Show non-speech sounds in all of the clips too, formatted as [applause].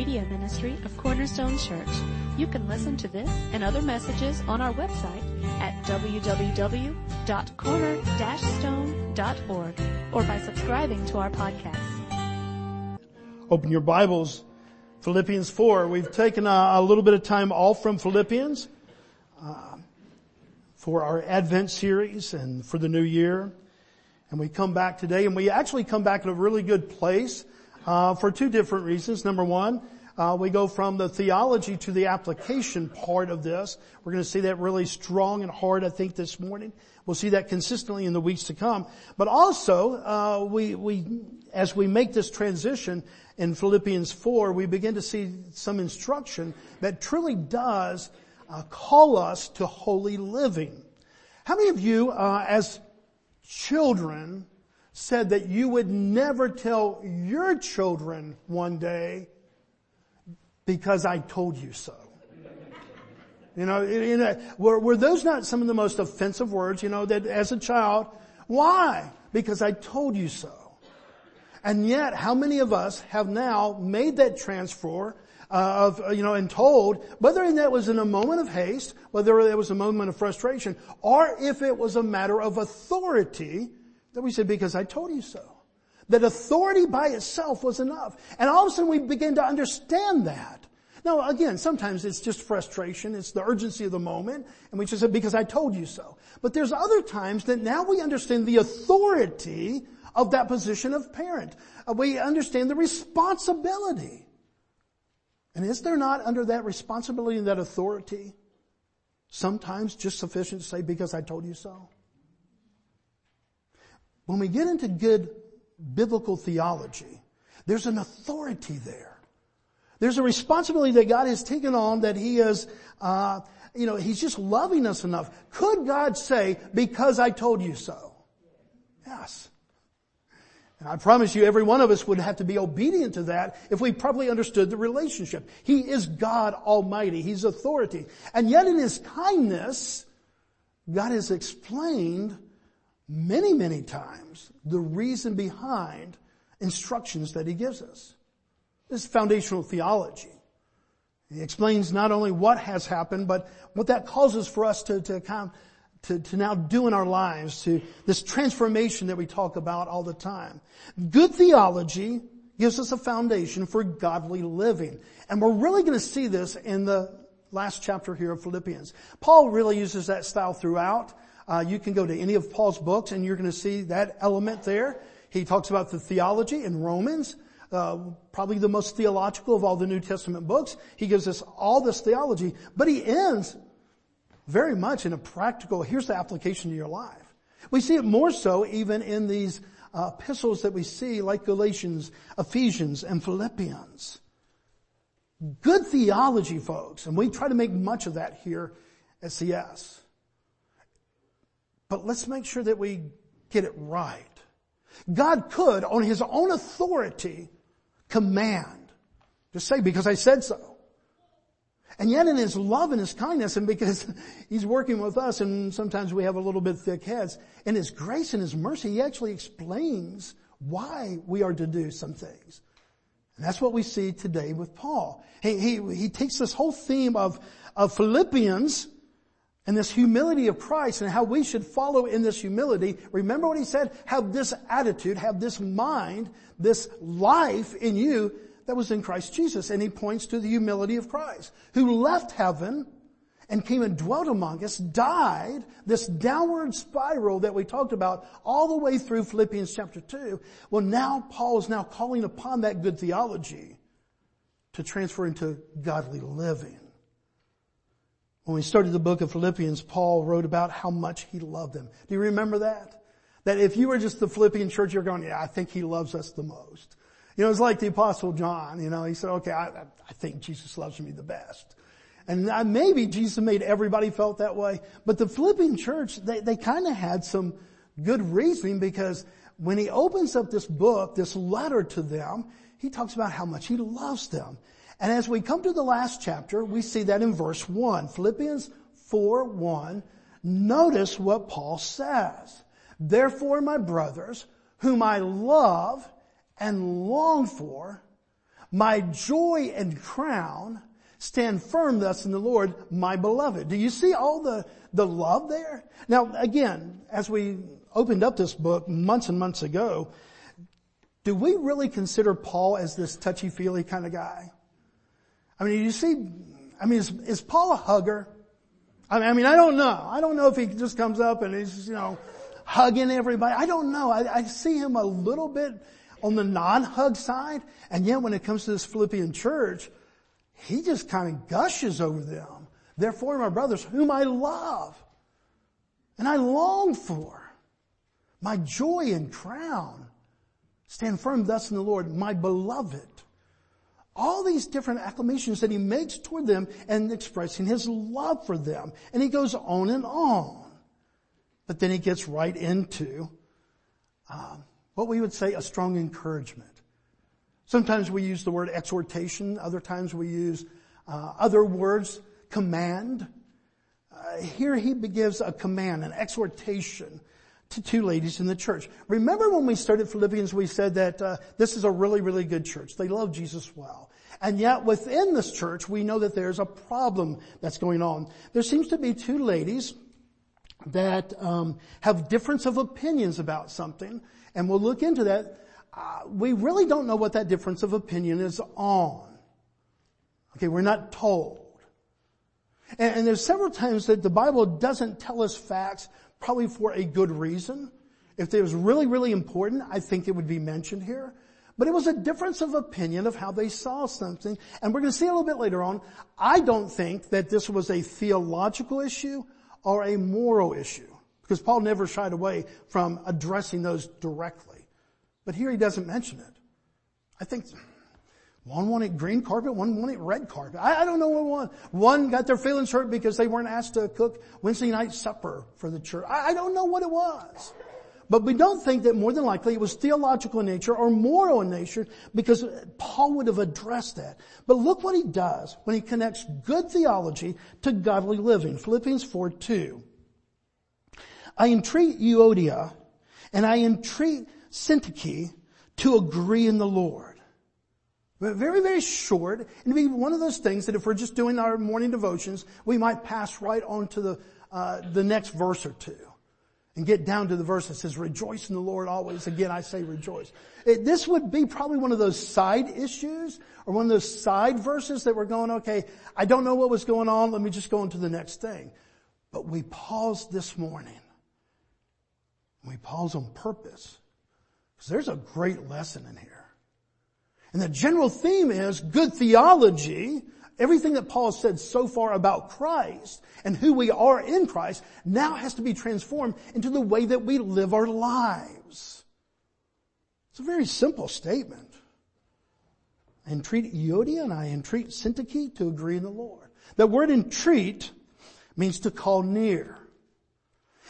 media ministry of Cornerstone Church. You can listen to this and other messages on our website at www.corner-stone.org or by subscribing to our podcast. Open your Bibles, Philippians 4. We've taken a, a little bit of time off from Philippians uh, for our Advent series and for the new year. And we come back today and we actually come back in a really good place uh, for two different reasons. Number one, uh, we go from the theology to the application part of this. We're going to see that really strong and hard, I think, this morning. We'll see that consistently in the weeks to come. But also, uh, we we as we make this transition in Philippians four, we begin to see some instruction that truly does uh, call us to holy living. How many of you, uh, as children, said that you would never tell your children one day because I told you so. You know, you know were, were those not some of the most offensive words, you know, that as a child, why? Because I told you so. And yet, how many of us have now made that transfer uh, of, you know, and told, whether that was in a moment of haste, whether it was a moment of frustration, or if it was a matter of authority, that we said, because I told you so. That authority by itself was enough. And all of a sudden we begin to understand that. Now again, sometimes it's just frustration, it's the urgency of the moment, and we just said, because I told you so. But there's other times that now we understand the authority of that position of parent. Uh, we understand the responsibility. And is there not under that responsibility and that authority sometimes just sufficient to say, because I told you so? When we get into good biblical theology, there's an authority there. There's a responsibility that God has taken on that He is, uh, you know, He's just loving us enough. Could God say, because I told you so? Yes. And I promise you every one of us would have to be obedient to that if we properly understood the relationship. He is God Almighty. He's authority. And yet in His kindness, God has explained many, many times the reason behind instructions that he gives us. This is foundational theology. He explains not only what has happened, but what that causes for us to, to, to, to now do in our lives, to this transformation that we talk about all the time. Good theology gives us a foundation for godly living. And we're really going to see this in the last chapter here of Philippians. Paul really uses that style throughout. Uh, you can go to any of Paul's books and you're going to see that element there. He talks about the theology in Romans, uh, probably the most theological of all the New Testament books. He gives us all this theology, but he ends very much in a practical, here's the application to your life. We see it more so even in these uh, epistles that we see like Galatians, Ephesians, and Philippians. Good theology, folks, and we try to make much of that here at CS. But let's make sure that we get it right. God could, on His own authority, command. Just say, because I said so. And yet in His love and His kindness, and because [laughs] He's working with us, and sometimes we have a little bit thick heads, in His grace and His mercy, He actually explains why we are to do some things. And that's what we see today with Paul. He, he, he takes this whole theme of, of Philippians, and this humility of Christ and how we should follow in this humility. Remember what he said? Have this attitude, have this mind, this life in you that was in Christ Jesus. And he points to the humility of Christ, who left heaven and came and dwelt among us, died, this downward spiral that we talked about all the way through Philippians chapter 2. Well now Paul is now calling upon that good theology to transfer into godly living. When we started the book of Philippians, Paul wrote about how much he loved them. Do you remember that? That if you were just the Philippian church, you're going, yeah, I think he loves us the most. You know, it's like the apostle John, you know, he said, okay, I, I think Jesus loves me the best. And maybe Jesus made everybody felt that way, but the Philippian church, they, they kind of had some good reasoning because when he opens up this book, this letter to them, he talks about how much he loves them. And as we come to the last chapter, we see that in verse 1. Philippians 4, 1. Notice what Paul says. Therefore, my brothers, whom I love and long for, My joy and crown stand firm thus in the Lord, my beloved. Do you see all the, the love there? Now again, as we opened up this book months and months ago, do we really consider Paul as this touchy-feely kind of guy? I mean, you see, I mean, is, is Paul a hugger? I mean, I don't know. I don't know if he just comes up and he's, you know, hugging everybody. I don't know. I, I see him a little bit on the non-hug side. And yet when it comes to this Philippian church, he just kind of gushes over them. Therefore, my brothers, whom I love and I long for, my joy and crown, stand firm thus in the Lord, my beloved. All these different acclamations that he makes toward them and expressing his love for them. And he goes on and on. But then he gets right into um, what we would say a strong encouragement. Sometimes we use the word exhortation. Other times we use uh, other words, command. Uh, here he gives a command, an exhortation to two ladies in the church. Remember when we started Philippians, we said that uh, this is a really, really good church. They love Jesus well. And yet within this church, we know that there's a problem that's going on. There seems to be two ladies that um, have difference of opinions about something, and we'll look into that. Uh, we really don't know what that difference of opinion is on. Okay, we're not told. And, and there's several times that the Bible doesn't tell us facts probably for a good reason. If it was really, really important, I think it would be mentioned here. But it was a difference of opinion of how they saw something. And we're going to see a little bit later on. I don't think that this was a theological issue or a moral issue. Because Paul never shied away from addressing those directly. But here he doesn't mention it. I think one wanted green carpet, one wanted red carpet. I, I don't know what one. One got their feelings hurt because they weren't asked to cook Wednesday night supper for the church. I, I don't know what it was. But we don't think that more than likely it was theological in nature or moral in nature because Paul would have addressed that. But look what he does when he connects good theology to godly living. Philippians 4, 2. I entreat Euodia and I entreat Syntyche to agree in the Lord. Very, very short. And be one of those things that if we're just doing our morning devotions, we might pass right on to the, uh, the next verse or two. And get down to the verse that says, rejoice in the Lord always. Again, I say rejoice. It, this would be probably one of those side issues or one of those side verses that we're going, okay, I don't know what was going on. Let me just go on to the next thing. But we paused this morning. We pause on purpose. Because there's a great lesson in here. And the general theme is good theology, everything that Paul said so far about Christ and who we are in Christ now has to be transformed into the way that we live our lives. It's a very simple statement. I entreat Euodia and I entreat Syntyche to agree in the Lord. That word entreat means to call near.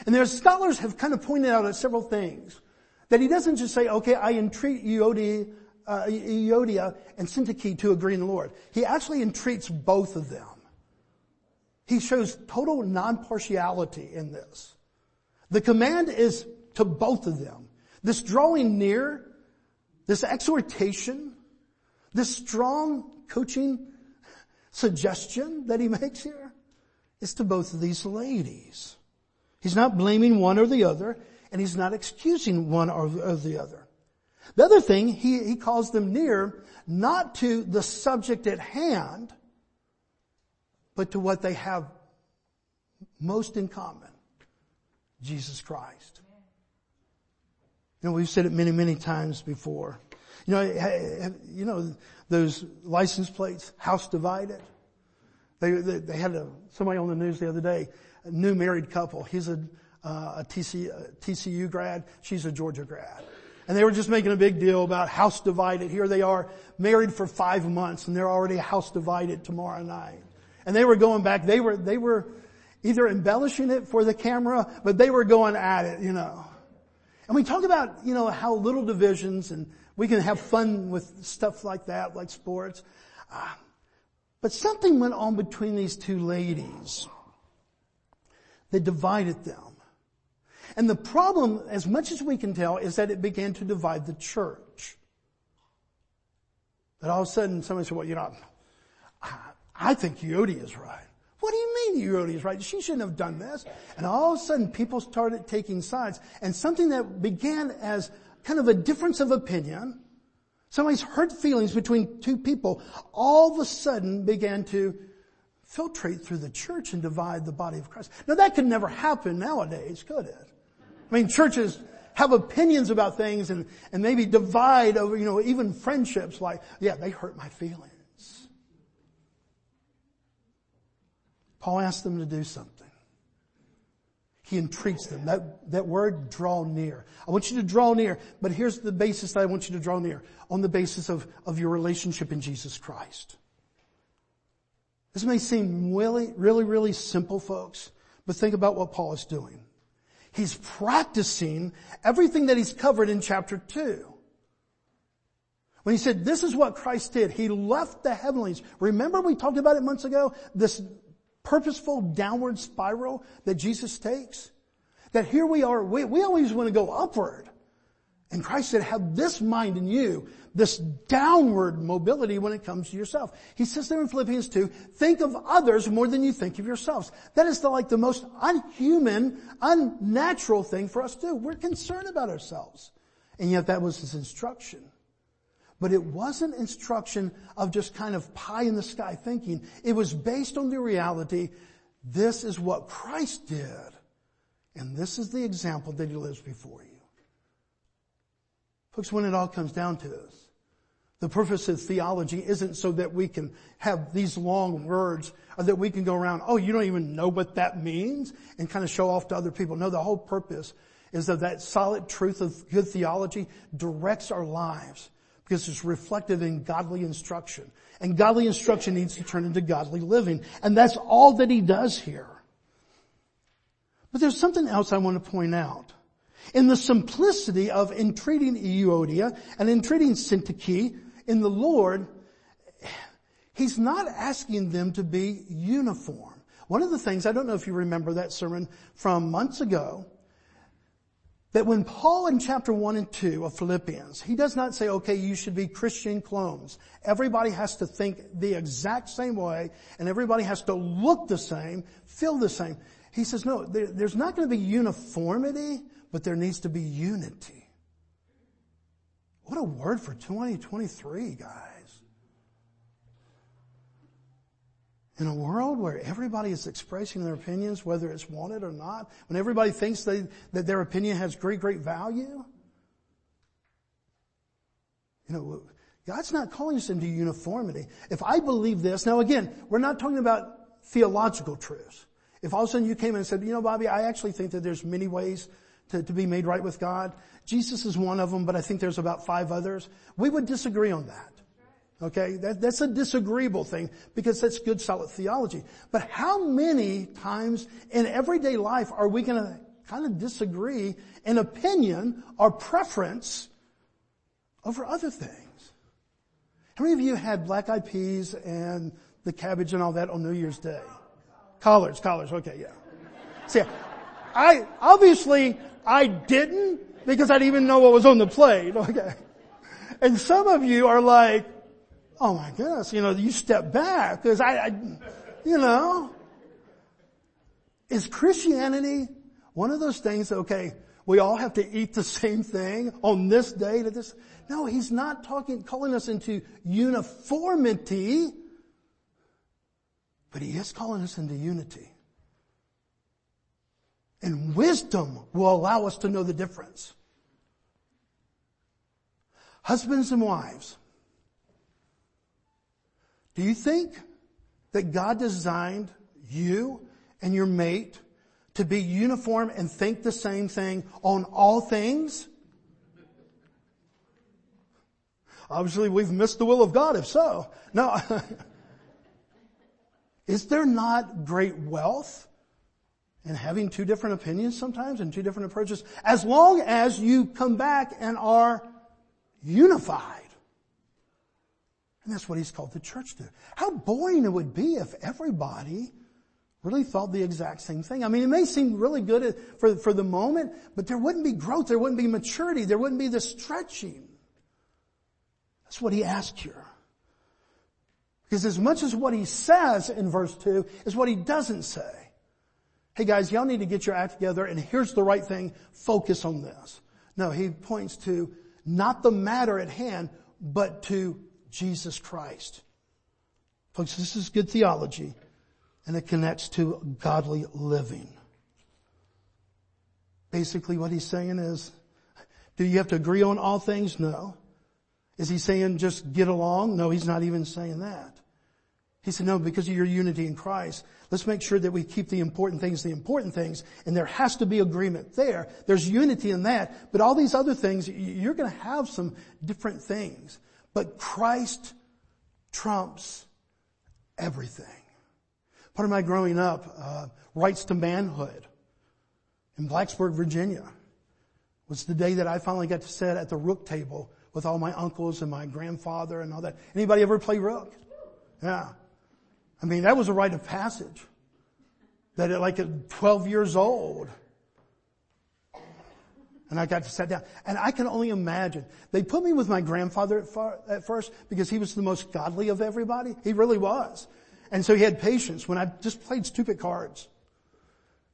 And there's scholars have kind of pointed out several things. That he doesn't just say, okay, I entreat Euodia uh, and Syntyche to agree in the Lord. He actually entreats both of them. He shows total non-partiality in this. The command is to both of them. This drawing near, this exhortation, this strong coaching suggestion that he [laughs] makes here is to both of these ladies. He's not blaming one or the other, and he's not excusing one or the other. The other thing, he, he calls them near, not to the subject at hand, but to what they have most in common. Jesus Christ. You know, we've said it many, many times before. You know, you know, those license plates, house divided. They, they, they had a, somebody on the news the other day, a new married couple. He's a, uh, a, TC, a TCU grad. She's a Georgia grad. And they were just making a big deal about house divided. Here they are married for five months and they're already house divided tomorrow night. And they were going back, they were, they were either embellishing it for the camera, but they were going at it, you know. And we talk about, you know, how little divisions and we can have fun with stuff like that, like sports. Uh, but something went on between these two ladies that divided them. And the problem, as much as we can tell, is that it began to divide the church. That all of a sudden somebody said, well, you know, I think Euodia is right. What do you mean Euodia is right? She shouldn't have done this. And all of a sudden people started taking sides and something that began as kind of a difference of opinion, somebody's hurt feelings between two people, all of a sudden began to filtrate through the church and divide the body of Christ. Now that could never happen nowadays, could it? I mean, churches have opinions about things and, and maybe divide over, you know, even friendships like, yeah, they hurt my feelings. Paul asked them to do something. He entreats them. That, that word, draw near. I want you to draw near, but here's the basis that I want you to draw near. On the basis of, of your relationship in Jesus Christ. This may seem really, really, really simple, folks, but think about what Paul is doing. He's practicing everything that he's covered in chapter 2. When he said, this is what Christ did, he left the heavenlies. Remember we talked about it months ago? This purposeful downward spiral that Jesus takes? That here we are, we, we always want to go upward. And Christ said, have this mind in you, this downward mobility when it comes to yourself. He says there in Philippians 2, think of others more than you think of yourselves. That is the, like the most unhuman, unnatural thing for us to do. We're concerned about ourselves. And yet that was his instruction. But it wasn't instruction of just kind of pie in the sky thinking. It was based on the reality, this is what Christ did. And this is the example that he lives before you. Folks, when it all comes down to this, the purpose of theology isn't so that we can have these long words or that we can go around, oh, you don't even know what that means and kind of show off to other people. No, the whole purpose is that that solid truth of good theology directs our lives because it's reflected in godly instruction. And godly instruction needs to turn into godly living. And that's all that he does here. But there's something else I want to point out. In the simplicity of entreating Euodia and entreating Syntyche in the Lord, he's not asking them to be uniform. One of the things, I don't know if you remember that sermon from months ago, that when Paul in chapter 1 and 2 of Philippians, he does not say, okay, you should be Christian clones. Everybody has to think the exact same way and everybody has to look the same, feel the same. He says, no, there, there's not going to be uniformity, but there needs to be unity. What a word for 2023, guys. In a world where everybody is expressing their opinions, whether it's wanted or not, when everybody thinks they, that their opinion has great, great value, you know, God's not calling us into uniformity. If I believe this, now again, we're not talking about theological truths. If all of a sudden you came in and said, you know, Bobby, I actually think that there's many ways to, to be made right with God. Jesus is one of them, but I think there's about five others. We would disagree on that. Okay, that, that's a disagreeable thing because that's good solid theology. But how many times in everyday life are we going to kind of disagree in opinion or preference over other things? How many of you had black eyed peas and the cabbage and all that on New Year's Day? Collards, collards, okay, yeah. See, I, obviously, I didn't because I didn't even know what was on the plate, [laughs] okay. And some of you are like, oh my goodness, you know, you step back because I, I, you know, is Christianity one of those things okay, we all have to eat the [laughs] same thing on this day to this? No, he's not talking, calling us into uniformity, but he is calling us into unity. Wisdom will allow us to know the difference. Husbands and wives, do you think that God designed you and your mate to be uniform and think the same thing on all things? Obviously we've missed the will of God if so. No. [laughs] Is there not great wealth in having two different opinions sometimes and two different approaches as long as you come back and are unified? And that's what he's called the church to. How boring it would be if everybody really thought the exact same thing. I mean, it may seem really good for, for the moment, but there wouldn't be growth, there wouldn't be maturity, there wouldn't be the stretching. That's what he asked here. Because as much as what he says in verse 2 is what he doesn't say. Hey guys, y'all need to get your act together and here's the right thing, focus on this. No, he points to not the matter at hand, but to Jesus Christ. Folks, this is good theology and it connects to godly living. Basically what he's saying is, do you have to agree on all things? No. Is he saying just get along? No, he's not even saying that. He said, no, because of your unity in Christ, let's make sure that we keep the important things the important things, and there has to be agreement there. There's unity in that, but all these other things, you're gonna have some different things. But Christ trumps everything. Part of my growing up, uh, rites to manhood in Blacksburg, Virginia was the day that I finally got to sit at the rook table with all my uncles and my grandfather and all that. Anybody ever play rook? Yeah. I mean, that was a rite of passage. That at like at 12 years old, and I got to sit down. And I can only imagine. They put me with my grandfather at, far, at, first because he was the most godly of everybody. He really was. And so he had patience when I just played stupid cards.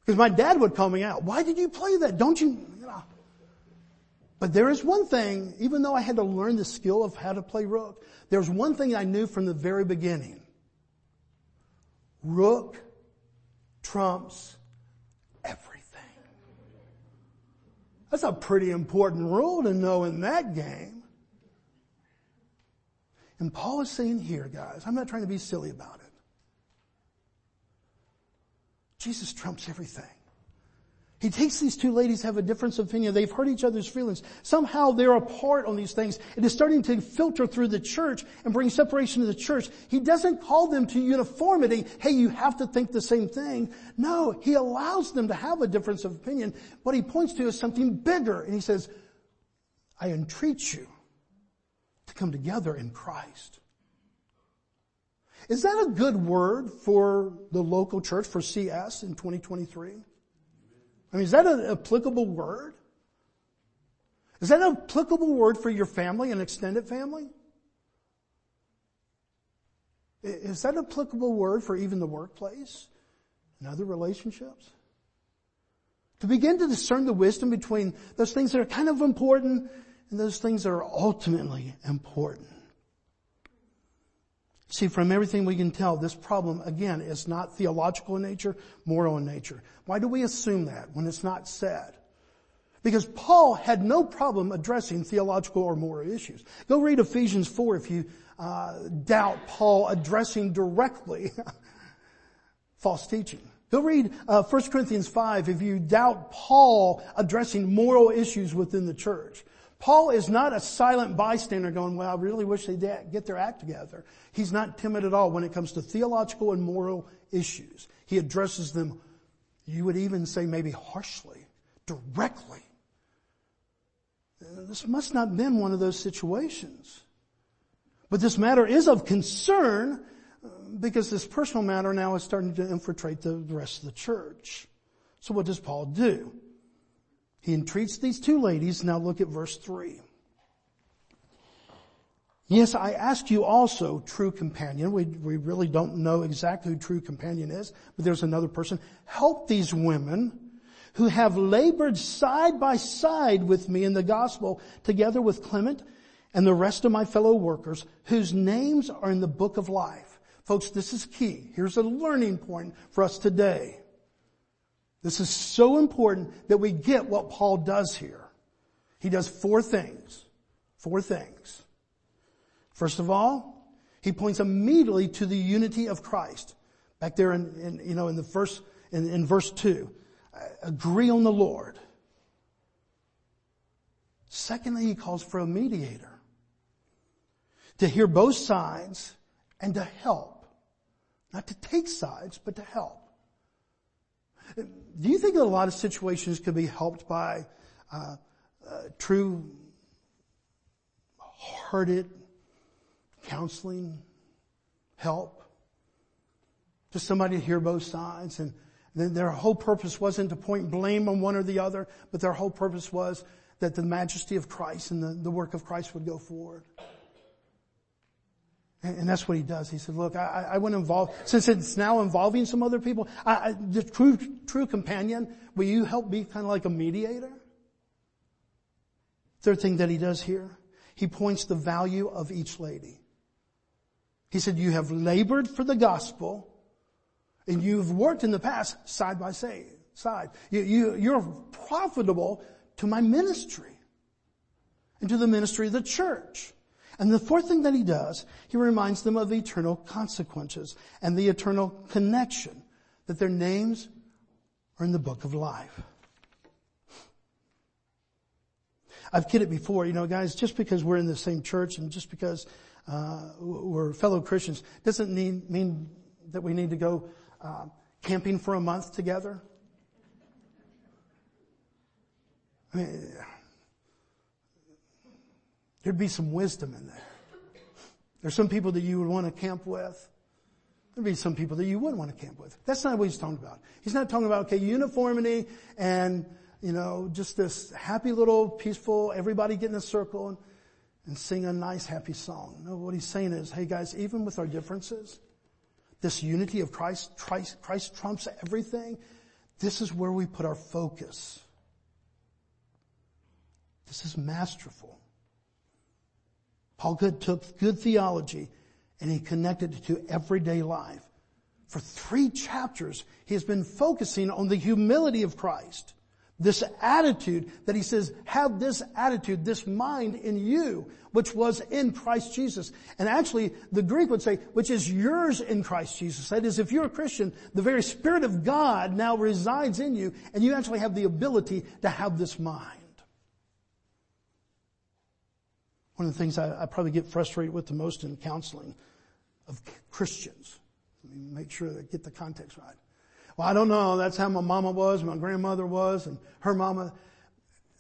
Because my dad would call me out. Why did you play that? Don't you, you know. But there is one thing, even though I had to learn the skill of how to play rook, there's one thing I knew from the very beginning. Rook trumps everything. That's a pretty important rule to know in that game. And Paul is saying here, guys, I'm not trying to be silly about it. Jesus trumps everything. He takes these two ladies have a difference of opinion. They've hurt each other's feelings. Somehow they're apart on these things. It is starting to filter through the church and bring separation to the church. He doesn't call them to uniformity. Hey, you have to think the same thing. No, he allows them to have a difference of opinion. What he points to is something bigger. And he says, I entreat you to come together in Christ. Is that a good word for the local church, for CS in 2023? I mean, is that an applicable word? Is that an applicable word for your family and extended family? Is that an applicable word for even the workplace and other relationships? To begin to discern the wisdom between those things that are kind of important and those things that are ultimately important. See, from everything we can tell, this problem, again, is not theological in nature, moral in nature. Why do we assume that when it's not said? Because Paul had no problem addressing theological or moral issues. Go read Ephesians 4 if you uh, doubt Paul addressing directly [laughs] false teaching. Go read uh, 1 Corinthians 5 if you doubt Paul addressing moral issues within the church. Paul is not a silent bystander going, well, I really wish they'd get their act together. He's not timid at all when it comes to theological and moral issues. He addresses them, you would even say maybe harshly, directly. This must not have been one of those situations. But this matter is of concern uh, because this personal matter now is starting to infiltrate the rest of the church. So what does Paul do? He entreats these two ladies. Now look at verse three. Yes, I ask you also, true companion. We, we really don't know exactly who true companion is, but there's another person. Help these women who have labored side by side with me in the gospel together with Clement and the rest of my fellow workers whose names are in the book of life. Folks, this is key. Here's a learning point for us today. This is so important that we get what Paul does here. He does four things. Four things. First of all, he points immediately to the unity of Christ. Back there in, in you know, in the first, in, in verse two. Agree on the Lord. Secondly, he calls for a mediator. To hear both sides and to help. Not to take sides, but to help. Do you think that a lot of situations could be helped by uh, uh, true hearted counseling help? Just somebody to hear both sides and then their whole purpose wasn't to point blame on one or the other, but their whole purpose was that the majesty of Christ and the, the work of Christ would go forward. And that's what he does. He said, look, I, I want to involve, since it's now involving some other people, I, I, the true, true companion, will you help be kind of like a mediator? Third thing that he does here, he points the value of each lady. He said, you have labored for the gospel and you've worked in the past side by side. You, you, you're profitable to my ministry and to the ministry of the church. And the fourth thing that he does, he reminds them of the eternal consequences and the eternal connection that their names are in the book of life. I've kidded before, you know, guys, just because we're in the same church and just because uh, we're fellow Christians doesn't need, mean that we need to go uh, camping for a month together. I mean, There'd be some wisdom in there. There's some people that you would want to camp with. There'd be some people that you wouldn't want to camp with. That's not what he's talking about. He's not talking about, okay, uniformity and, you know, just this happy little peaceful, everybody get in a circle and, and sing a nice happy song. No, what he's saying is, hey guys, even with our differences, this unity of Christ, Christ, Christ trumps everything. This is where we put our focus. This is masterful. Paul Good took good theology and he connected it to everyday life. For three chapters, he has been focusing on the humility of Christ. This attitude that he says, have this attitude, this mind in you, which was in Christ Jesus. And actually, the Greek would say, which is yours in Christ Jesus. That is, if you're a Christian, the very Spirit of God now resides in you, and you actually have the ability to have this mind. One of the things I, I probably get frustrated with the most in counseling of Christians. Let me make sure that I get the context right. Well, I don't know. That's how my mama was, my grandmother was, and her mama.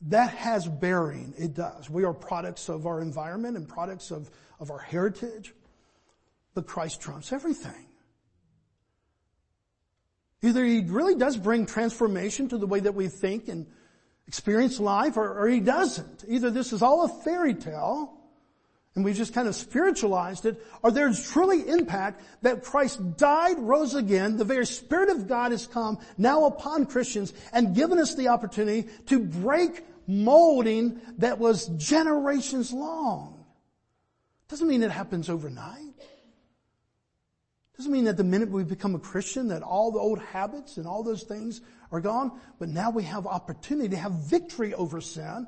That has bearing. It does. We are products of our environment and products of, of our heritage. But Christ trumps everything. Either he really does bring transformation to the way that we think and experience life or, or he doesn't. Either this is all a fairy tale and we've just kind of spiritualized it, or there's truly impact that Christ died, rose again, the very Spirit of God has come now upon Christians and given us the opportunity to break molding that was generations long. Doesn't mean it happens overnight. Doesn't mean that the minute we become a Christian that all the old habits and all those things are gone, but now we have opportunity to have victory over sin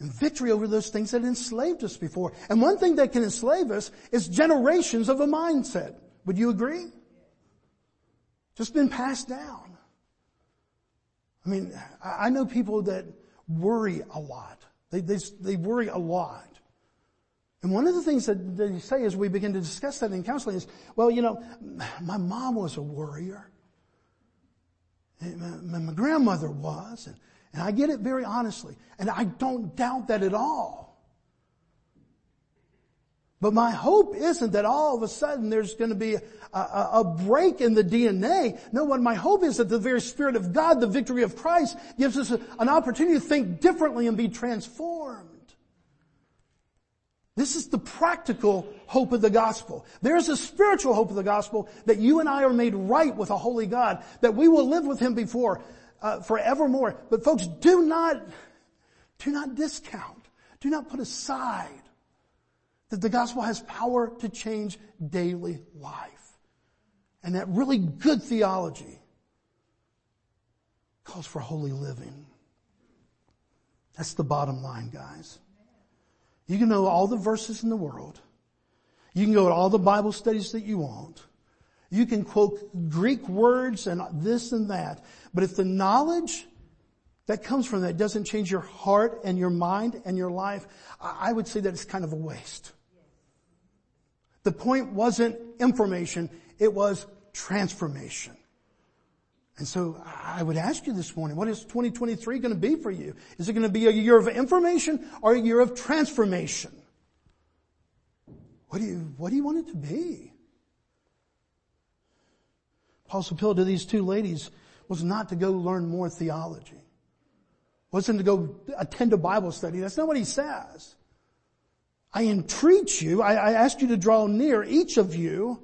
and victory over those things that enslaved us before. And one thing that can enslave us is generations of a mindset. Would you agree? Just been passed down. I mean, I know people that worry a lot. They, they, they worry a lot. And one of the things that they say as we begin to discuss that in counseling is, well, you know, my mom was a worrier. My, my grandmother was. And, and I get it very honestly. And I don't doubt that at all. But my hope isn't that all of a sudden there's going to be a, a, a, break in the DNA. No, what my hope is that the very Spirit of God, the victory of Christ, gives us a, an opportunity to think differently and be transformed. This is the practical hope of the gospel. There's a spiritual hope of the gospel that you and I are made right with a holy God, that we will live with Him before, uh, forevermore. But folks, do not, do not discount, do not put aside that the gospel has power to change daily life. And that really good theology calls for holy living. That's the bottom line, guys. You can know all the verses in the world. You can go to all the Bible studies that you want. You can quote Greek words and this and that. But if the knowledge that comes from that doesn't change your heart and your mind and your life, I would say that it's kind of a waste. The point wasn't information, it was transformation. And so I would ask you this morning, what is 2023 going to be for you? Is it going to be a year of information or a year of transformation? What do you, what do you want it to be? Paul's appeal to these two ladies was not to go learn more theology. Wasn't to go attend a Bible study. That's not what he says. I entreat you, I, I ask you to draw near, each of you,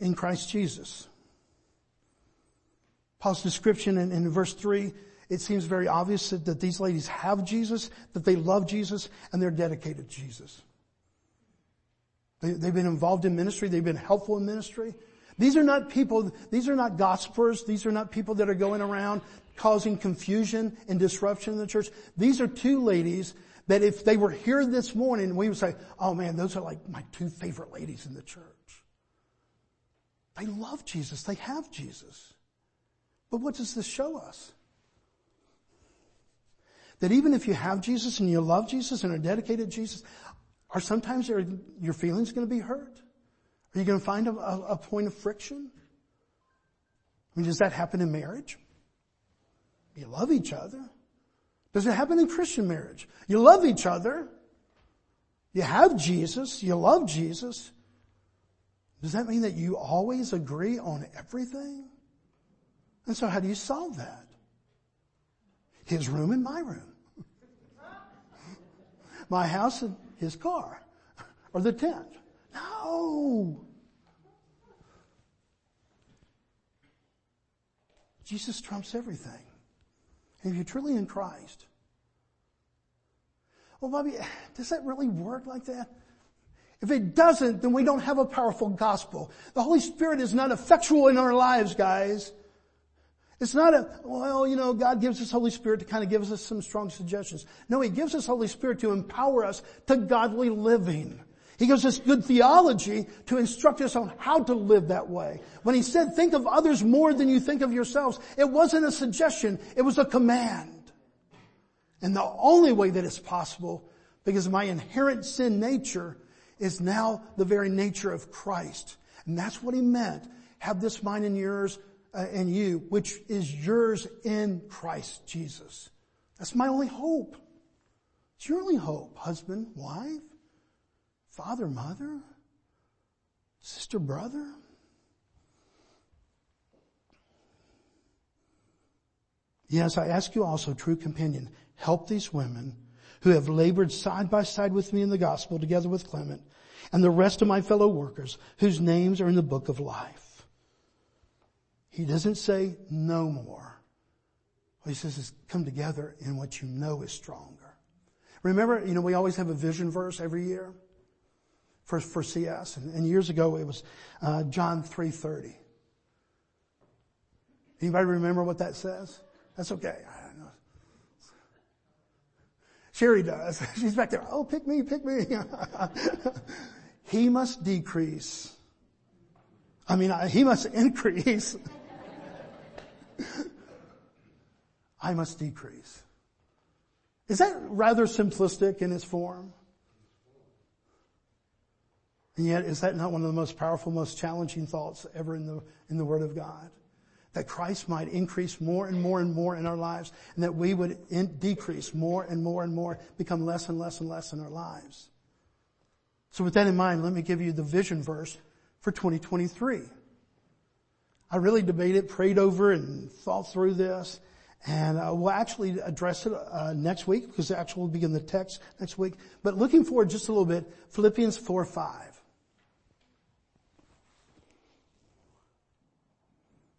in Christ Jesus. Paul's description in, in verse 3, it seems very obvious that, that these ladies have Jesus, that they love Jesus, and they're dedicated to Jesus. They, they've been involved in ministry, they've been helpful in ministry. These are not people, these are not gossipers, these are not people that are going around causing confusion and disruption in the church. These are two ladies that if they were here this morning, we would say, oh man, those are like my two favorite ladies in the church. They love Jesus. They have Jesus. But what does this show us? That even if you have Jesus and you love Jesus and are dedicated to Jesus, are sometimes your feelings going to be hurt? Are you going to find a, a, a point of friction? I mean, does that happen in marriage? You love each other. Does it happen in Christian marriage? You love each other. You have Jesus. You love Jesus. Does that mean that you always agree on everything? And so how do you solve that? His room and my room. [laughs] my house and his car. Or the tent. No. Jesus trumps everything. And if you're truly in Christ, well, Bobby, does that really work like that? If it doesn't, then we don't have a powerful gospel. The Holy Spirit is not effectual in our lives, guys. It's not a, well, you know, God gives us Holy Spirit to kind of give us some strong suggestions. No, He gives us Holy Spirit to empower us to godly living. He gives us good theology to instruct us on how to live that way. When he said, think of others more than you think of yourselves, it wasn't a suggestion, it was a command. And the only way that it's possible, because my inherent sin nature is now the very nature of Christ. And that's what he meant. Have this mind in yours, Uh, in you, which is yours in Christ Jesus. That's my only hope. It's your only hope, husband, wife father, mother, sister, brother. Yes, I ask you also, true companion, help these women who have labored side by side with me in the gospel together with Clement and the rest of my fellow workers whose names are in the book of life. He doesn't say no more. What he says is come together in what you know is stronger. Remember, you know, we always have a vision verse every year for, for CS. And, and years ago it was uh, John 3.30. Anybody remember what that says? That's okay. I. Sherry does. [laughs] She's back there. Oh, pick me, pick me. [laughs] he must decrease. I mean, he must increase. [laughs] I must decrease. Is that rather simplistic in its form? And yet, is that not one of the most powerful, most challenging thoughts ever in the, in the Word of God? That Christ might increase more and more and more in our lives, and that we would in, decrease more and more and more, become less and less and less in our lives. So with that in mind, let me give you the vision verse for 2023. I really debated, prayed over, and thought through this. And uh, we'll actually address it uh, next week because it actually we'll begin the text next week. But looking forward just a little bit, Philippians 4, 5.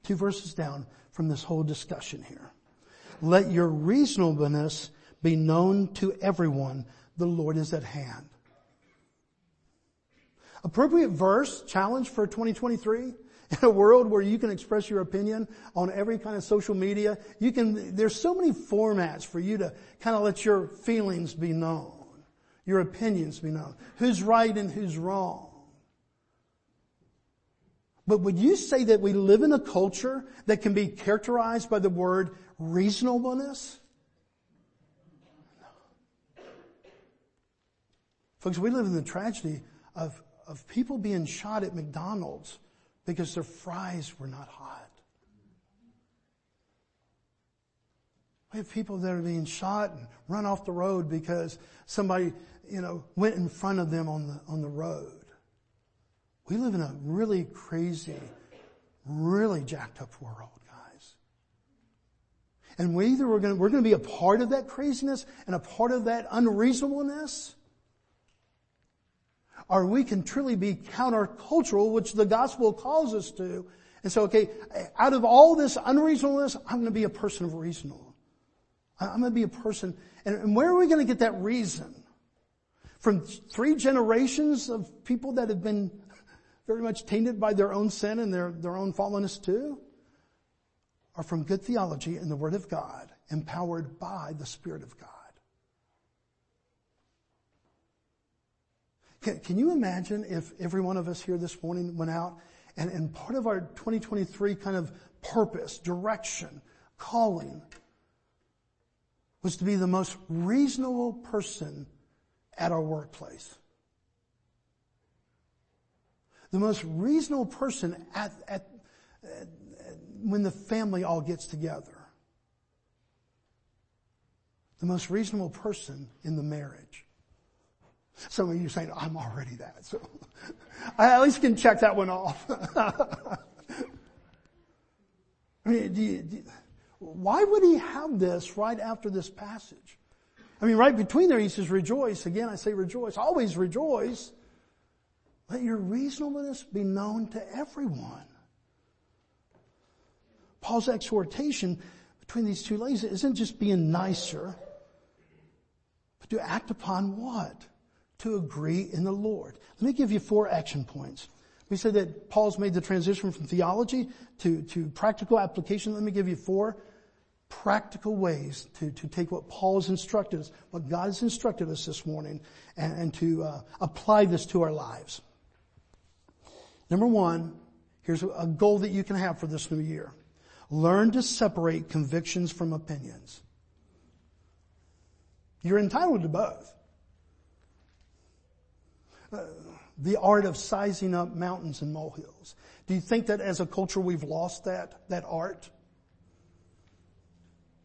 Two verses down from this whole discussion here. Let your reasonableness be known to everyone. The Lord is at hand. Appropriate verse, challenge for 2023. In [laughs] a world where you can express your opinion on every kind of social media, you can, there's so many formats for you to kind of let your feelings be known, your opinions be known, who's right and who's wrong. But would you say that we live in a culture that can be characterized by the word reasonableness? Folks, we live in the tragedy of, of people being shot at McDonald's because their fries were not hot. We have people that are being shot and run off the road because somebody, you know, went in front of them on the, on the road. We live in a really crazy, really jacked up world, guys. And we either we're going to, we're going to be a part of that craziness and a part of that unreasonableness, or we can truly be countercultural, which the gospel calls us to. And so, okay, out of all this unreasonableness, I'm going to be a person of reasonable. I'm going to be a person, and where are we going to get that reason? From three generations of people that have been very much tainted by their own sin and their, their own fallenness too? Or from good theology and the Word of God, empowered by the Spirit of God? Can, can you imagine if every one of us here this morning went out and, and part of our 2023 kind of purpose, direction, calling was to be the most reasonable person at our workplace. The most reasonable person at, at, at, when the family all gets together. The most reasonable person in the marriage. Some of you saying, I'm already that. So [laughs] I at least can check that one off. [laughs] I mean, do you, do why would he have this right after this passage? I mean, right between there, he says, rejoice. Again, I say rejoice. Always rejoice. Let your reasonableness be known to everyone. Paul's exhortation between these two ladies isn't just being nicer, but to act upon what? To agree in the Lord. Let me give you four action points. We said that Paul's made the transition from theology to, to practical application. Let me give you four practical ways to, to take what Paul has instructed us, what God has instructed us this morning, and, and to uh, apply this to our lives. Number one, here's a goal that you can have for this new year. Learn to separate convictions from opinions. You're entitled to both the art of sizing up mountains and molehills. Do you think that as a culture we've lost that, that art?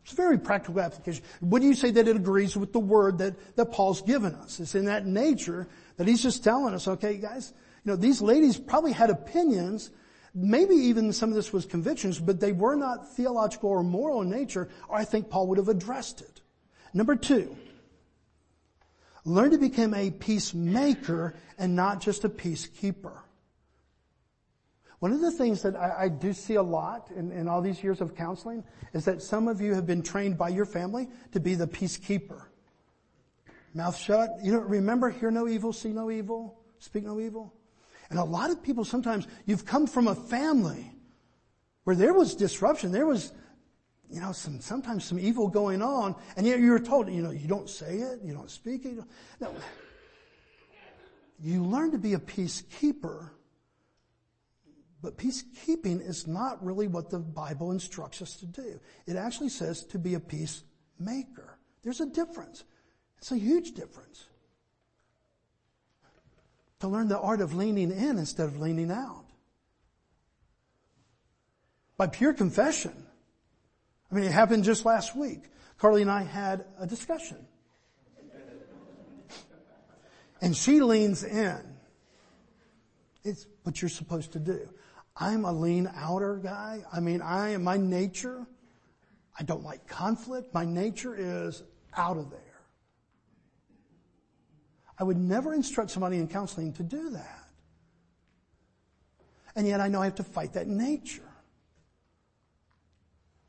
It's a very practical application. Would you say that it agrees with the word that, that Paul's given us? It's in that nature that he's just telling us, okay guys, you know, these ladies probably had opinions, maybe even some of this was convictions, but they were not theological or moral in nature, or I think Paul would have addressed it. Number two, Learn to become a peacemaker and not just a peacekeeper. One of the things that I, I do see a lot in, in, all these years of counseling is that some of you have been trained by your family to be the peacekeeper. Mouth shut. You don't remember, hear no evil, see no evil, speak no evil. And a lot of people sometimes, you've come from a family where there was disruption, there was you know, some, sometimes some evil going on, and yet you're told, you know, you don't say it, you don't speak it. No. You learn to be a peacekeeper, but peacekeeping is not really what the Bible instructs us to do. It actually says to be a peacemaker. There's a difference. It's a huge difference. To learn the art of leaning in instead of leaning out. By pure confession, I mean, it happened just last week. Carly and I had a discussion. And she leans in. It's what you're supposed to do. I'm a lean outer guy. I mean, I am my nature. I don't like conflict. My nature is out of there. I would never instruct somebody in counseling to do that. And yet I know I have to fight that nature.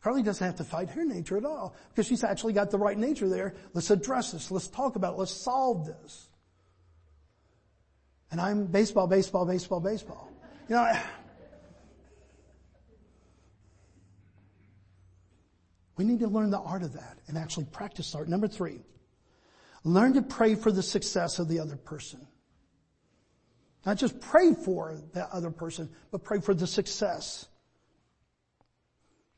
Carly doesn't have to fight her nature at all because she's actually got the right nature there. Let's address this. Let's talk about it. Let's solve this. And I'm baseball, baseball, baseball, baseball. You know, [sighs] we need to learn the art of that and actually practice art. Number three, learn to pray for the success of the other person. Not just pray for the other person, but pray for the success.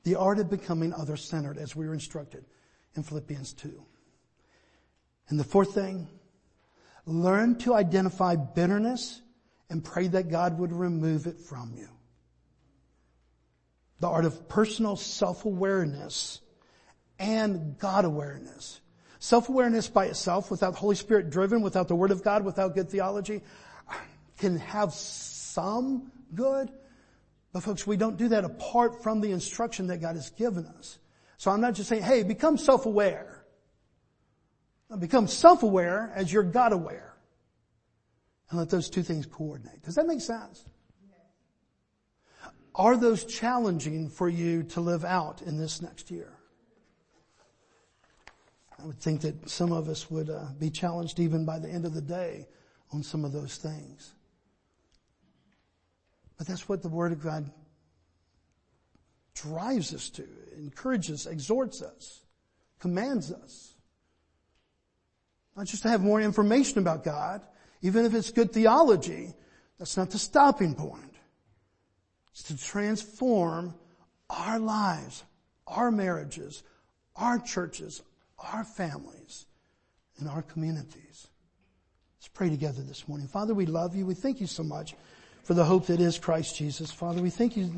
The art of becoming other centered as we were instructed in Philippians 2. And the fourth thing, learn to identify bitterness and pray that God would remove it from you. The art of personal self-awareness and God awareness. Self-awareness by itself, without Holy Spirit driven, without the Word of God, without good theology, can have some good, but folks, we don't do that apart from the instruction that God has given us. So I'm not just saying, hey, become self-aware. Become self-aware as you're God aware. And let those two things coordinate. Does that make sense? Are those challenging for you to live out in this next year? I would think that some of us would uh, be challenged even by the end of the day on some of those things. But that's what the Word of God drives us to, encourages, exhorts us, commands us. Not just to have more information about God, even if it's good theology, that's not the stopping point. It's to transform our lives, our marriages, our churches, our families, and our communities. Let's pray together this morning. Father, we love you. We thank you so much for the hope that is Christ Jesus. Father, we thank you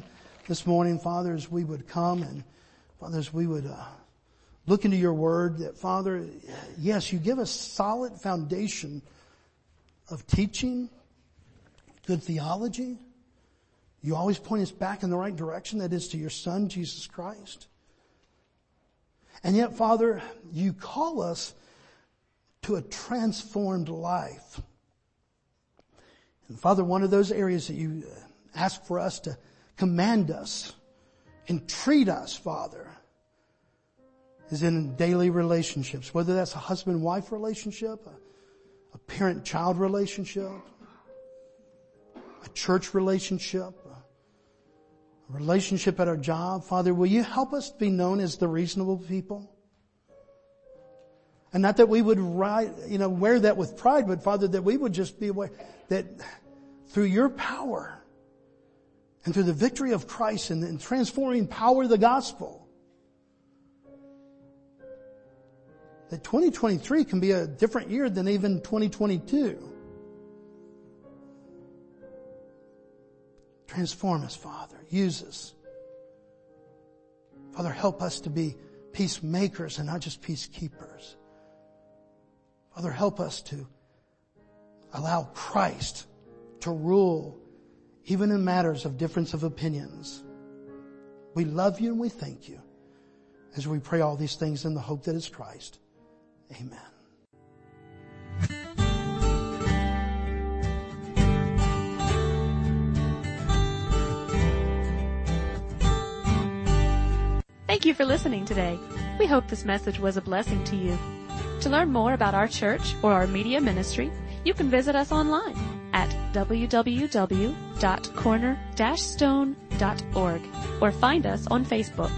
this morning, Father, as we would come and Father, as we would uh, look into your word that Father, yes, you give us solid foundation of teaching, good theology. You always point us back in the right direction, that is to your son, Jesus Christ. And yet, Father, you call us to a transformed life. And Father, one of those areas that you uh, ask for us to command us and treat us, Father, is in daily relationships, whether that's a husband-wife relationship, a, a parent-child relationship, a church relationship, a relationship at our job. Father, will you help us be known as the reasonable people? And not that we would write, you know, wear that with pride, but Father, that we would just be aware that through your power and through the victory of Christ and the transforming power of the gospel, that 2023 can be a different year than even 2022. Transform us, Father. Use us. Father, help us to be peacemakers and not just peacekeepers. Father, help us to allow Christ to rule even in matters of difference of opinions. We love you and we thank you as we pray all these things in the hope that is Christ. Amen. Thank you for listening today. We hope this message was a blessing to you. To learn more about our church or our media ministry, you can visit us online at www.corner-stone.org or find us on Facebook.